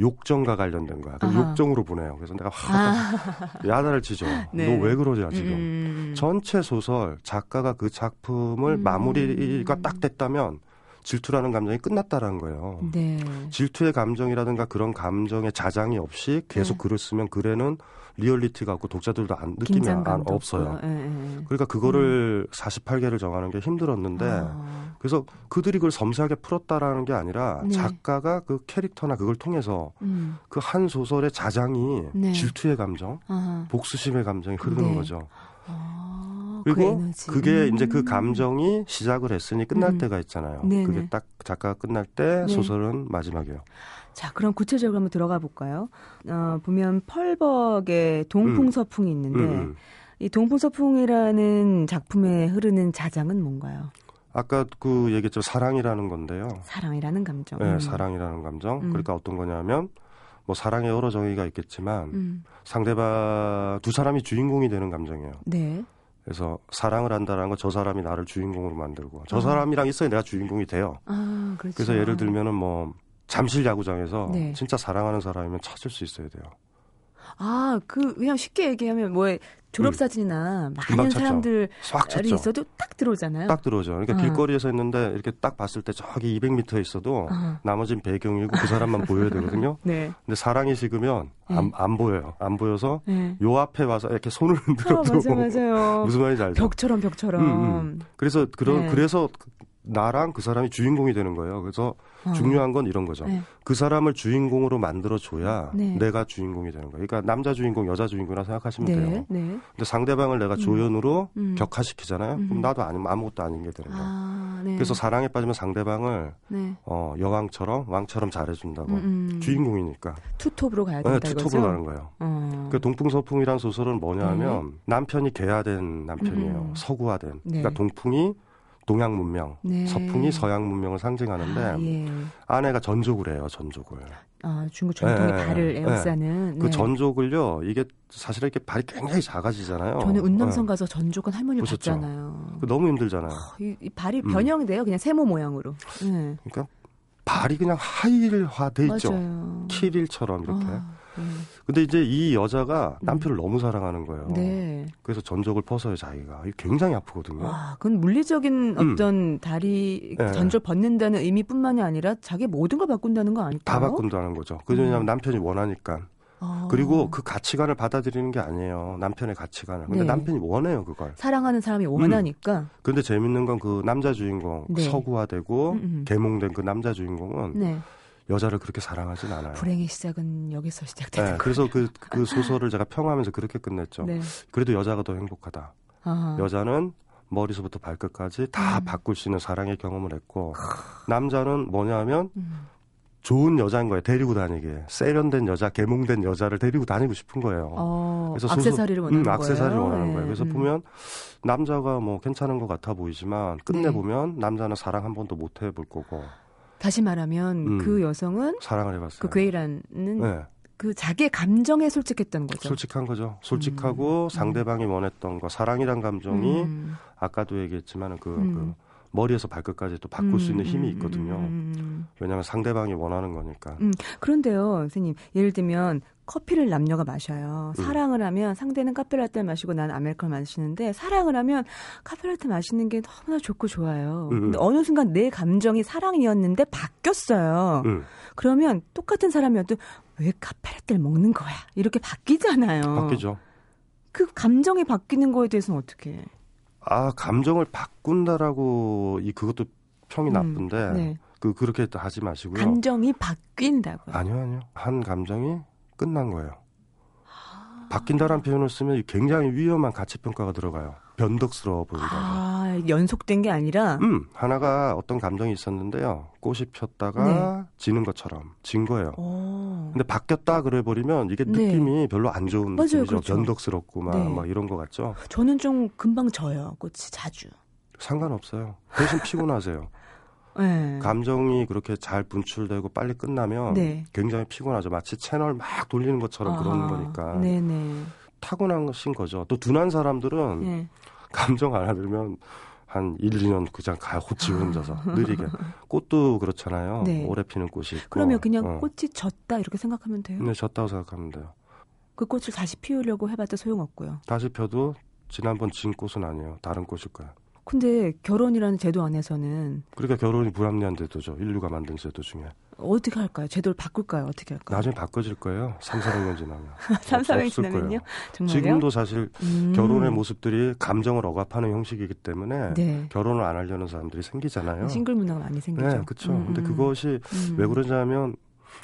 욕정과 관련된 거야. 그 아하. 욕정으로 보내요. 그래서 내가 확 아, 야단을 치죠. 네. 너왜 그러냐 지금. 음. 전체 소설 작가가 그 작품을 음. 마무리가 딱 됐다면 질투라는 감정이 끝났다라는 거예요. 네. 질투의 감정이라든가 그런 감정의 자장이 없이 계속 네. 글을 쓰면 글에는 리얼리티가 없고 독자들도 안 느낌이 안, 없어요. 없고요. 예, 예. 그러니까 그거를 48개를 정하는 게 힘들었는데 아, 그래서 그들이 그걸 섬세하게 풀었다라는 게 아니라 네. 작가가 그 캐릭터나 그걸 통해서 음. 그 한 소설의 자장이 네. 질투의 감정, 아하. 복수심의 감정이 흐르는 네. 거죠. 아, 그 그리고 에너지. 그게 음. 이제 그 감정이 시작을 했으니 끝날 음. 때가 있잖아요. 그게 딱 작가가 끝날 때 네. 소설은 마지막이에요. 자, 그럼 구체적으로 한번 들어가 볼까요? 어, 보면 펄벅의 동풍서풍이 있는데 음, 음. 이 동풍서풍이라는 작품에 흐르는 자장은 뭔가요? 아까 그 얘기했죠 사랑이라는 건데요. 사랑이라는 감정. 네, 음. 사랑이라는 감정. 음. 그러니까 어떤 거냐면 뭐 사랑의 여러 정의가 있겠지만 음. 상대방 두 사람이 주인공이 되는 감정이에요. 네. 그래서 사랑을 한다는 건 저 사람이 나를 주인공으로 만들고 저 아. 사람이랑 있어야 내가 주인공이 돼요. 아, 그렇죠. 그래서 예를 들면은 뭐 잠실 야구장에서 네. 진짜 사랑하는 사람이면 찾을 수 있어야 돼요. 아, 그 그냥 쉽게 얘기하면 뭐 졸업 사진이나 금방 많은 찾죠. 사람들이 싹 쳤죠. 있어도 딱 들어오잖아요. 딱 들어오죠. 그러니까 어. 길거리에서 있는데 이렇게 딱 봤을 때 저기 200m 있어도 어. 나머지는 배경이고 그 사람만 보여야 되거든요. 네. 근데 사랑이 식으면 안, 안 보여요. 안 보여서 네. 요 앞에 와서 이렇게 손을 아, 흔들어도 맞아, 맞아요. 무슨 말인지 알죠? 벽처럼 벽처럼. 음, 그래서 그런 네. 그래서 그- 나랑 그 사람이 주인공이 되는 거예요. 그래서 어. 중요한 건 이런 거죠. 네. 그 사람을 주인공으로 만들어 줘야 네. 내가 주인공이 되는 거예요. 그러니까 남자 주인공, 여자 주인공이라 생각하시면 네, 돼요. 네. 근데 상대방을 내가 조연으로 음. 격화시키잖아요. 음. 그럼 나도 아니면 아무것도 아닌 게 되는 거예요. 아, 네. 그래서 사랑에 빠지면 상대방을 네. 어, 여왕처럼 왕처럼 잘해준다고 음, 음. 주인공이니까 투톱으로 가야 네, 된다 투톱으로 이거죠? 가는 거예요. 어. 그 동풍서풍이란 소설은 뭐냐면 남편이 개화된 남편이에요. 음. 서구화된. 네. 그러니까 동풍이 동양 문명, 네. 서풍이 서양 문명을 상징하는데 아, 예. 아내가 전족을 해요. 전족을. 아, 중국 전통의 네, 발을 네. 에워싸는. 그 네. 전족을요. 이게 사실 이렇게 발이 굉장히 작아지잖아요. 저는 운남성 네. 가서 전족은 할머니 보셨죠? 봤잖아요. 그 너무 힘들잖아요. 이, 이 발이 음. 변형돼요. 그냥 세모 모양으로. 네. 그러니까 발이 그냥 하일화돼 있죠. 맞아요. 키릴처럼 이렇게. 아, 네. 근데 이제 이 여자가 남편을 너무 사랑하는 거예요. 네. 그래서 전족을 벗어요 자기가. 굉장히 아프거든요. 와, 그건 물리적인 음. 어떤 다리 네. 전절 벗는다는 의미뿐만이 아니라 자기 모든 걸 바꾼다는 거 아닐까요? 다 바꾼다는 거죠. 그 왜냐하면 음. 남편이 원하니까. 아. 그리고 그 가치관을 받아들이는 게 아니에요. 남편의 가치관을. 근데 네. 남편이 원해요 그걸. 사랑하는 사람이 원하니까. 근데 재밌는 건 그 남자 주인공 네. 서구화되고 음, 음. 계몽된 그 남자 주인공은 네. 여자를 그렇게 사랑하진 않아요. 불행의 시작은 여기서 시작되는 네. 그래서 그, 그 소설을 제가 평하면서 그렇게 끝냈죠. 네. 그래도 여자가 더 행복하다. 아. 여자는 머리서부터 발끝까지 다 음. 바꿀 수 있는 사랑의 경험을 했고 남자는 뭐냐면 음. 좋은 여자인 거예요. 데리고 다니게 세련된 여자, 계몽된 여자를 데리고 다니고 싶은 거예요. 어, 그래서 악세사리를 원하는 음, 거예요. 악세사리를 원하는 네. 거예요. 그래서 음. 보면 남자가 뭐 괜찮은 것 같아 보이지만 끝내 네. 보면 남자는 사랑 한 번도 못 해볼 거고 다시 말하면 음. 그 여성은 사랑을 해봤어요. 그 괴이라는 네, 그 자기의 감정에 솔직했던 거죠. 솔직한 거죠. 솔직하고 음. 상대방이 원했던 거 사랑이란 감정이 음. 아까도 얘기했지만 그, 음. 그 머리에서 발끝까지 또 바꿀 수 있는 음, 힘이 음, 있거든요. 음, 음. 왜냐하면 상대방이 원하는 거니까. 음, 그런데요, 선생님. 예를 들면 커피를 남녀가 마셔요. 음. 사랑을 하면 상대는 카페라떼 마시고 나는 아메리카노 마시는데 사랑을 하면 카페라떼 마시는 게 너무나 좋고 좋아요. 음, 근데 음. 어느 순간 내 감정이 사랑이었는데 바뀌었어요. 음, 그러면 똑같은 사람이어도 왜 카페라떼를 먹는 거야? 이렇게 바뀌잖아요. 바뀌죠. 그 감정이 바뀌는 거에 대해서는 어떻게 해? 아 감정을 바꾼다라고 이 그것도 평이 음, 나쁜데 네. 그 그렇게 하지 마시고요. 감정이 바뀐다고요. 아니요, 아니요. 한 감정이 끝난 거예요. 아. 바뀐다라는 표현을 쓰면 굉장히 위험한 가치 평가가 들어가요. 변덕스러워 보인다고. 아, 연속된 게 아니라 음, 하나가 어떤 감정이 있었는데요. 꽃이 폈다가 네. 지는 것처럼 진 거예요. 오. 근데 바뀌었다 그래 버리면 이게 네. 느낌이 별로 안 좋은 맞아요, 느낌이죠. 그렇죠. 변덕스럽고 막, 네. 막 이런 거 같죠. 저는 좀 금방 져요, 꽃이 자주. 상관없어요. 대신 피곤하세요. 네. 감정이 그렇게 잘 분출되고 빨리 끝나면 네. 굉장히 피곤하죠. 마치 채널 막 돌리는 것처럼 그런 아, 거니까. 네네. 타고난신 거죠. 또 둔한 사람들은 네. 감정 알아들으면 한 1, 2년 그냥 가 호치 혼자서 느리게. 꽃도 그렇잖아요. 아. 네. 오래 피는 꽃이 있고. 그러면 그냥 어. 꽃이 졌다 이렇게 생각하면 돼요. 네, 졌다고 생각하면 돼요. 그 꽃을 다시 피우려고 해봤자 소용없고요. 다시 펴도 지난번 진 꽃은 아니에요. 다른 꽃일 거야. 근데 결혼이라는 제도 안에서는 그러니까 결혼이 불합리한 제도죠. 인류가 만든 제도 중에. 어떻게 할까요? 제도를 바꿀까요? 어떻게 할까요? 나중에 바꿔질 거예요. 3, 400년 지나면. 3, 400 없을 지나면요? 거예요. 정말요? 지금도 사실 음. 결혼의 모습들이 감정을 억압하는 형식이기 때문에 네. 결혼을 안 하려는 사람들이 생기잖아요. 싱글 문화가 많이 생기죠. 네, 그렇죠. 음, 근데 음. 그것이 음. 왜 그러냐면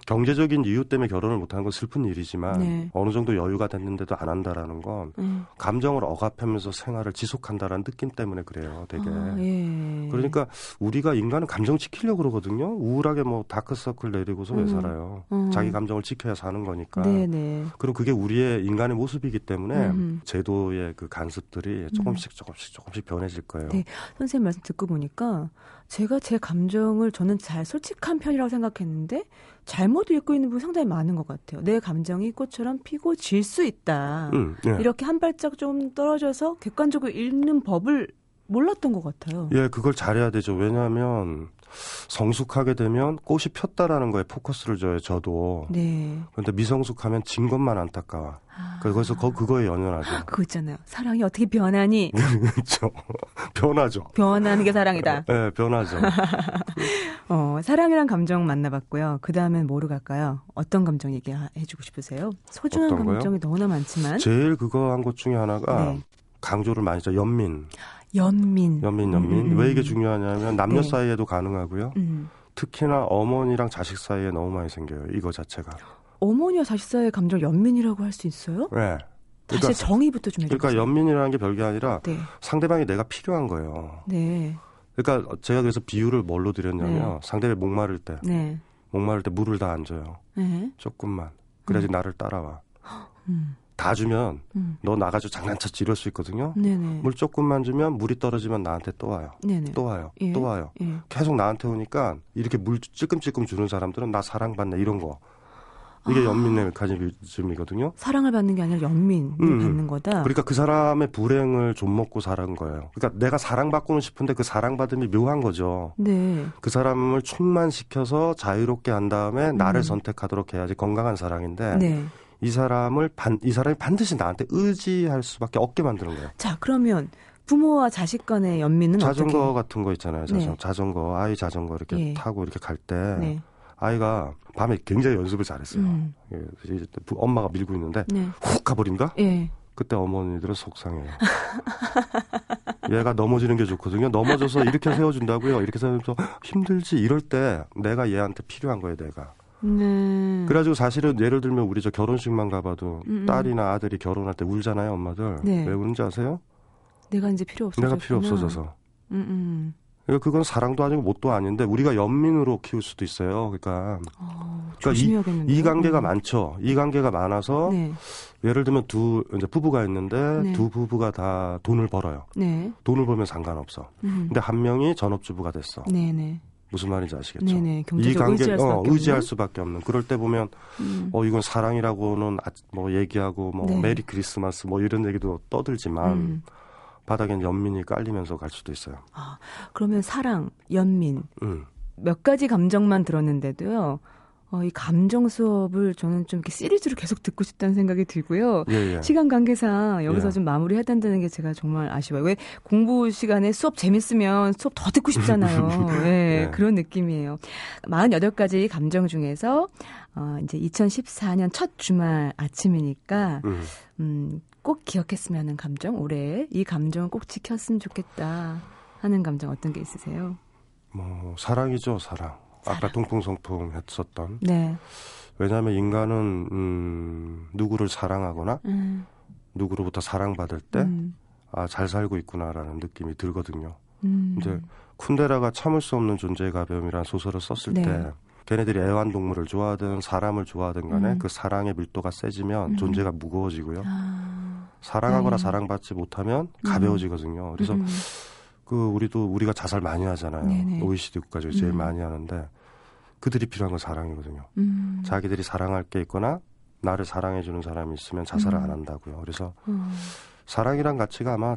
경제적인 이유 때문에 결혼을 못하는 건 슬픈 일이지만 네. 어느 정도 여유가 됐는데도 안 한다라는 건 음. 감정을 억압하면서 생활을 지속한다라는 느낌 때문에 그래요. 되게. 아, 예. 그러니까 우리가 인간은 감정 지키려고 그러거든요. 우울하게 뭐 다크서클 내리고서 왜 음. 살아요? 음. 자기 감정을 지켜야 사는 거니까. 네네. 그럼 그게 우리의 인간의 모습이기 때문에 음. 제도의 그 간섭들이 조금씩 조금씩 조금씩 변해질 거예요. 네. 선생님 말씀 듣고 보니까 제가 제 감정을 저는 잘 솔직한 편이라고 생각했는데 잘못 읽고 있는 부분이 상당히 많은 것 같아요. 내 감정이 꽃처럼 피고 질 수 있다. 음, 예. 이렇게 한 발짝 좀 떨어져서 객관적으로 읽는 법을 몰랐던 것 같아요. 예, 그걸 잘해야 되죠. 왜냐하면 성숙하게 되면 꽃이 폈다라는 거에 포커스를 줘요. 저도. 네. 그런데 미성숙하면 진 것만 안타까워. 아. 그래서 거, 그거에 연연하죠. 그거 있잖아요. 사랑이 어떻게 변하니? 그렇죠. 변하죠. 변하는 게 사랑이다. 네, 변하죠. 어, 사랑이란 감정 만나봤고요. 그 다음엔 뭐로 갈까요? 어떤 감정 얘기해주고 싶으세요? 소중한? 감정이 너무나 많지만. 제일 그거 한 것 중에 하나가 네. 강조를 많이 했죠. 연민. 연민. 연민, 연민. 음, 음, 왜 이게 음. 중요하냐면 남녀 네. 사이에도 가능하고요. 음. 특히나 어머니랑 자식 사이에 너무 많이 생겨요. 이거 자체가. 어머니와 자식 사이의 감정 연민이라고 할 수 있어요? 네. 그러니까, 정의부터 좀 해주세요. 그러니까 연민이라는 게 별게 아니라 네. 상대방이 내가 필요한 거예요. 네. 그러니까 제가 그래서 비유를 뭘로 드렸냐면 네. 상대방이 목마를 때, 네. 목마를 때 물을 다 안 줘요. 네. 조금만. 그래야지 나를 따라와. 음. 다 주면 음. 너 나가지고 장난쳤지 이럴 수 있거든요. 네네. 물 조금만 주면 물이 떨어지면 나한테 또 와요. 네네. 또 와요. 예. 또 와요. 예. 계속 나한테 오니까 이렇게 물 찔끔찔끔 주는 사람들은 나 사랑받네 이런 거. 이게 아. 연민의 메커니즘이거든요. 사랑을 받는 게 아니라 연민을 음. 받는 거다. 그러니까 그 사람의 불행을 좀 먹고 살은 거예요. 그러니까 내가 사랑받고는 싶은데 그 사랑받음이 묘한 거죠. 네. 그 사람을 충만시켜서 자유롭게 한 다음에 나를 음. 선택하도록 해야지 건강한 사랑인데 네. 이 사람을 반, 이 사람이 반드시 나한테 의지할 수밖에 없게 만드는 거예요. 자, 그러면 부모와 자식 간의 연민은 자전거 어떻게? 같은 거 있잖아요. 자전, 네. 자전거 아이 자전거 이렇게 예. 타고 이렇게 갈때 네. 아이가 밤에 굉장히 연습을 잘했어요. 음. 예, 엄마가 밀고 있는데 네. 훅 가버린다? 예. 그때 어머니들은 속상해요. 얘가 넘어지는 게 좋거든요. 넘어져서 이렇게 세워준다고요. 이렇게 세워서 힘들지 이럴 때 내가 얘한테 필요한 거예요. 내가. 네. 그래가지고 사실은 예를 들면 우리 저 결혼식만 가봐도 음. 딸이나 아들이 결혼할 때 울잖아요. 엄마들. 네. 왜 우는지 아세요? 내가 이제 필요 없어졌 내가 필요 없어져서. 음, 음. 그러니까 그건 사랑도 아니고 뭣도 아닌데 우리가 연민으로 키울 수도 있어요. 그러니까 어, 그러니까 이-. 이 관계가 음. 많죠. 이 관계가 많아서 네. 예를 들면 두 이제 부부가 있는데 네. 두 부부가 다 돈을 벌어요. 네. 돈을 벌면 상관없어. 음. 근데 한 명이 전업주부가 됐어. 네, 네. 무슨 말인지 아시겠죠? 네, 네. 이 관계 의지할 수밖에 어. 의지할 수밖에 없는. 그럴 때 보면 음. 어 이건 사랑이라고는 아- 뭐 얘기하고 뭐 네. 메리 크리스마스 뭐 이런 얘기도 떠들지만 음. 바닥엔 연민이 깔리면서 갈 수도 있어요. 그러면 사랑, 연민 음. 몇 가지 감정만 들었는데도요. 어, 이 감정 수업을 저는 좀 이렇게 시리즈로 계속 듣고 싶다는 생각이 들고요. 예, 예. 시간 관계상 여기서 예. 좀 마무리 해야 된다는 게 제가 정말 아쉬워요. 왜 공부 시간에 수업 재밌으면 수업 더 듣고 싶잖아요. 예, 예. 그런 느낌이에요. 48가지 감정 중에서 어, 이제 2014년 첫 주말 아침이니까 음. 음, 꼭 기억했으면 하는 감정, 올해 이 감정을 꼭 지켰으면 좋겠다 하는 감정 어떤 게 있으세요? 뭐 사랑이죠, 사랑. 아까 통풍성풍 했었던. 네. 왜냐하면 인간은 음, 누구를 사랑하거나 음, 누구로부터 사랑받을 때 음, 아, 잘 살고 있구나라는 느낌이 들거든요. 음. 이제 쿤데라가 참을 수 없는 존재의 가벼움이라는 소설을 썼을 네. 때 걔네들이 애완동물을 좋아하든 사람을 좋아하든 간에 음. 그 사랑의 밀도가 세지면 음. 존재가 무거워지고요. 아, 사랑하거나 네. 사랑받지 못하면 가벼워지거든요. 그래서 음, 그 우리도 우리가 자살 많이 하잖아요. 네네. OECD 국가 중에 제일 음. 많이 하는데 그들이 필요한 건 사랑이거든요. 음, 자기들이 사랑할 게 있거나 나를 사랑해 주는 사람이 있으면 자살을 음. 안 한다고요. 그래서 음. 사랑이란 가치가 아마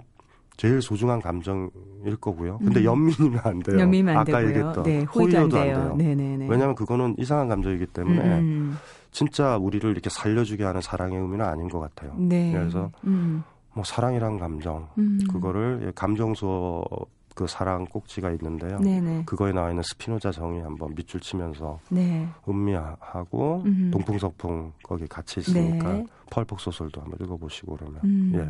제일 소중한 감정일 거고요. 근데 음. 연민이면 안 돼요. 연민은 안 아까 되고요. 얘기했던 네, 호의도 안 돼요. 네네네. 왜냐하면 그거는 이상한 감정이기 때문에 음, 진짜 우리를 이렇게 살려주게 하는 사랑의 의미는 아닌 것 같아요. 음. 네. 그래서 음, 뭐 사랑이란 감정 음. 그거를 감정수어 그 사랑 꼭지가 있는데요. 네네. 그거에 나와 있는 스피노자 정의 한번 밑줄 치면서 네. 음미하고 음. 동풍석풍 거기 같이 있으니까 네. 펄폭 소설도 한번 읽어보시고 그러면 음. 예.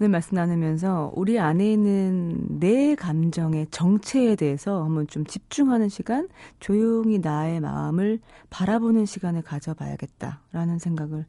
오늘 말씀 나누면서 우리 안에 있는 내 감정의 정체에 대해서 한번 좀 집중하는 시간, 조용히 나의 마음을 바라보는 시간을 가져봐야겠다라는 생각을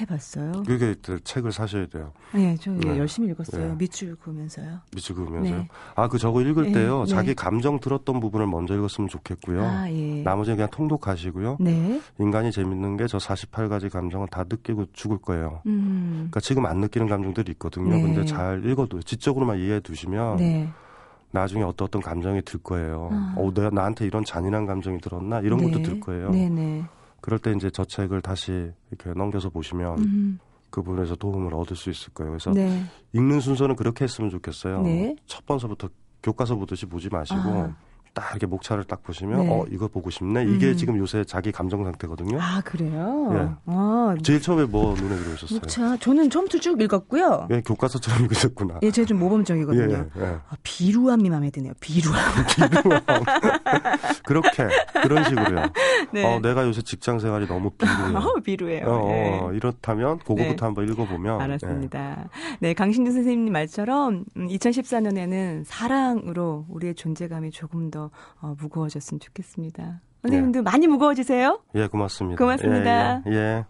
해봤어요. 그게 그 책을 사셔야 돼요. 네, 저 예, 네. 열심히 읽었어요. 네. 밑줄 그으면서요. 미치 그으면서요. 네. 아 그 저거 읽을 네, 때요. 네. 자기 감정 들었던 부분을 먼저 읽었으면 좋겠고요. 아, 예. 나머지는 그냥 통독하시고요. 네. 인간이 재밌는 게 저 48가지 감정은 다 느끼고 죽을 거예요. 음. 그러니까 지금 안 느끼는 감정들이 있거든요. 네. 근데 잘 읽어도 지적으로만 이해해 두시면 네. 나중에 어떤 어떤 감정이 들 거예요. 아. 어, 내가 나한테 이런 잔인한 감정이 들었나 이런 네. 것도 들 거예요. 네네. 그럴 때 이제 저 책을 다시 이렇게 넘겨서 보시면 음. 그 부분에서 도움을 얻을 수 있을 거예요. 그래서 네. 읽는 순서는 그렇게 했으면 좋겠어요. 네. 첫 번서부터 교과서 보듯이 보지 마시고 아. 딱 이렇게 목차를 딱 보시면 네. 어 이거 보고 싶네. 이게 음. 지금 요새 자기 감정 상태거든요. 아, 그래요? 예. 아, 제일 처음에 뭐 눈에 들어오셨어요? 목차. 저는 처음부터 쭉 읽었고요. 예, 교과서처럼 읽으셨구나. 예, 제가 좀 모범적이거든요. 예, 예. 아, 비루함이 마음에 드네요. 비루함. 그렇게 그런 식으로요. 네. 어, 내가 요새 직장 생활이 너무 비루해요. 어, 비루해요. 어, 예. 어, 이렇다면 그거부터 한번 읽어보면 알았습니다. 네, 강신주 선생님 말처럼 2014년에는 사랑으로 우리의 존재감이 조금 더 어, 무거워졌으면 좋겠습니다. 선생님도 많이 무거워지세요. 예, 예, 고맙습니다. 고맙습니다. 예, 예, 예.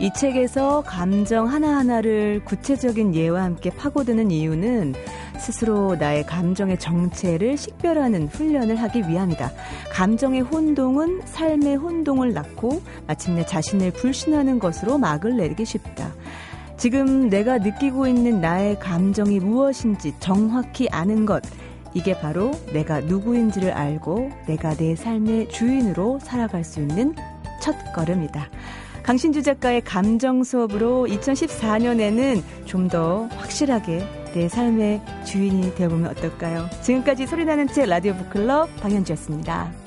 이 책에서 감정 하나하나를 구체적인 예와 함께 파고드는 이유는 스스로 나의 감정의 정체를 식별하는 훈련을 하기 위함이다. 감정의 혼동은 삶의 혼동을 낳고 마침내 자신을 불신하는 것으로 막을 내리기 쉽다. 지금 내가 느끼고 있는 나의 감정이 무엇인지 정확히 아는 것. 이게 바로 내가 누구인지를 알고 내가 내 삶의 주인으로 살아갈 수 있는 첫 걸음이다. 강신주 작가의 감정 수업으로 2014년에는 좀 더 확실하게 내 삶의 주인이 되어보면 어떨까요? 지금까지 소리나는 책 라디오 북클럽 방현주였습니다.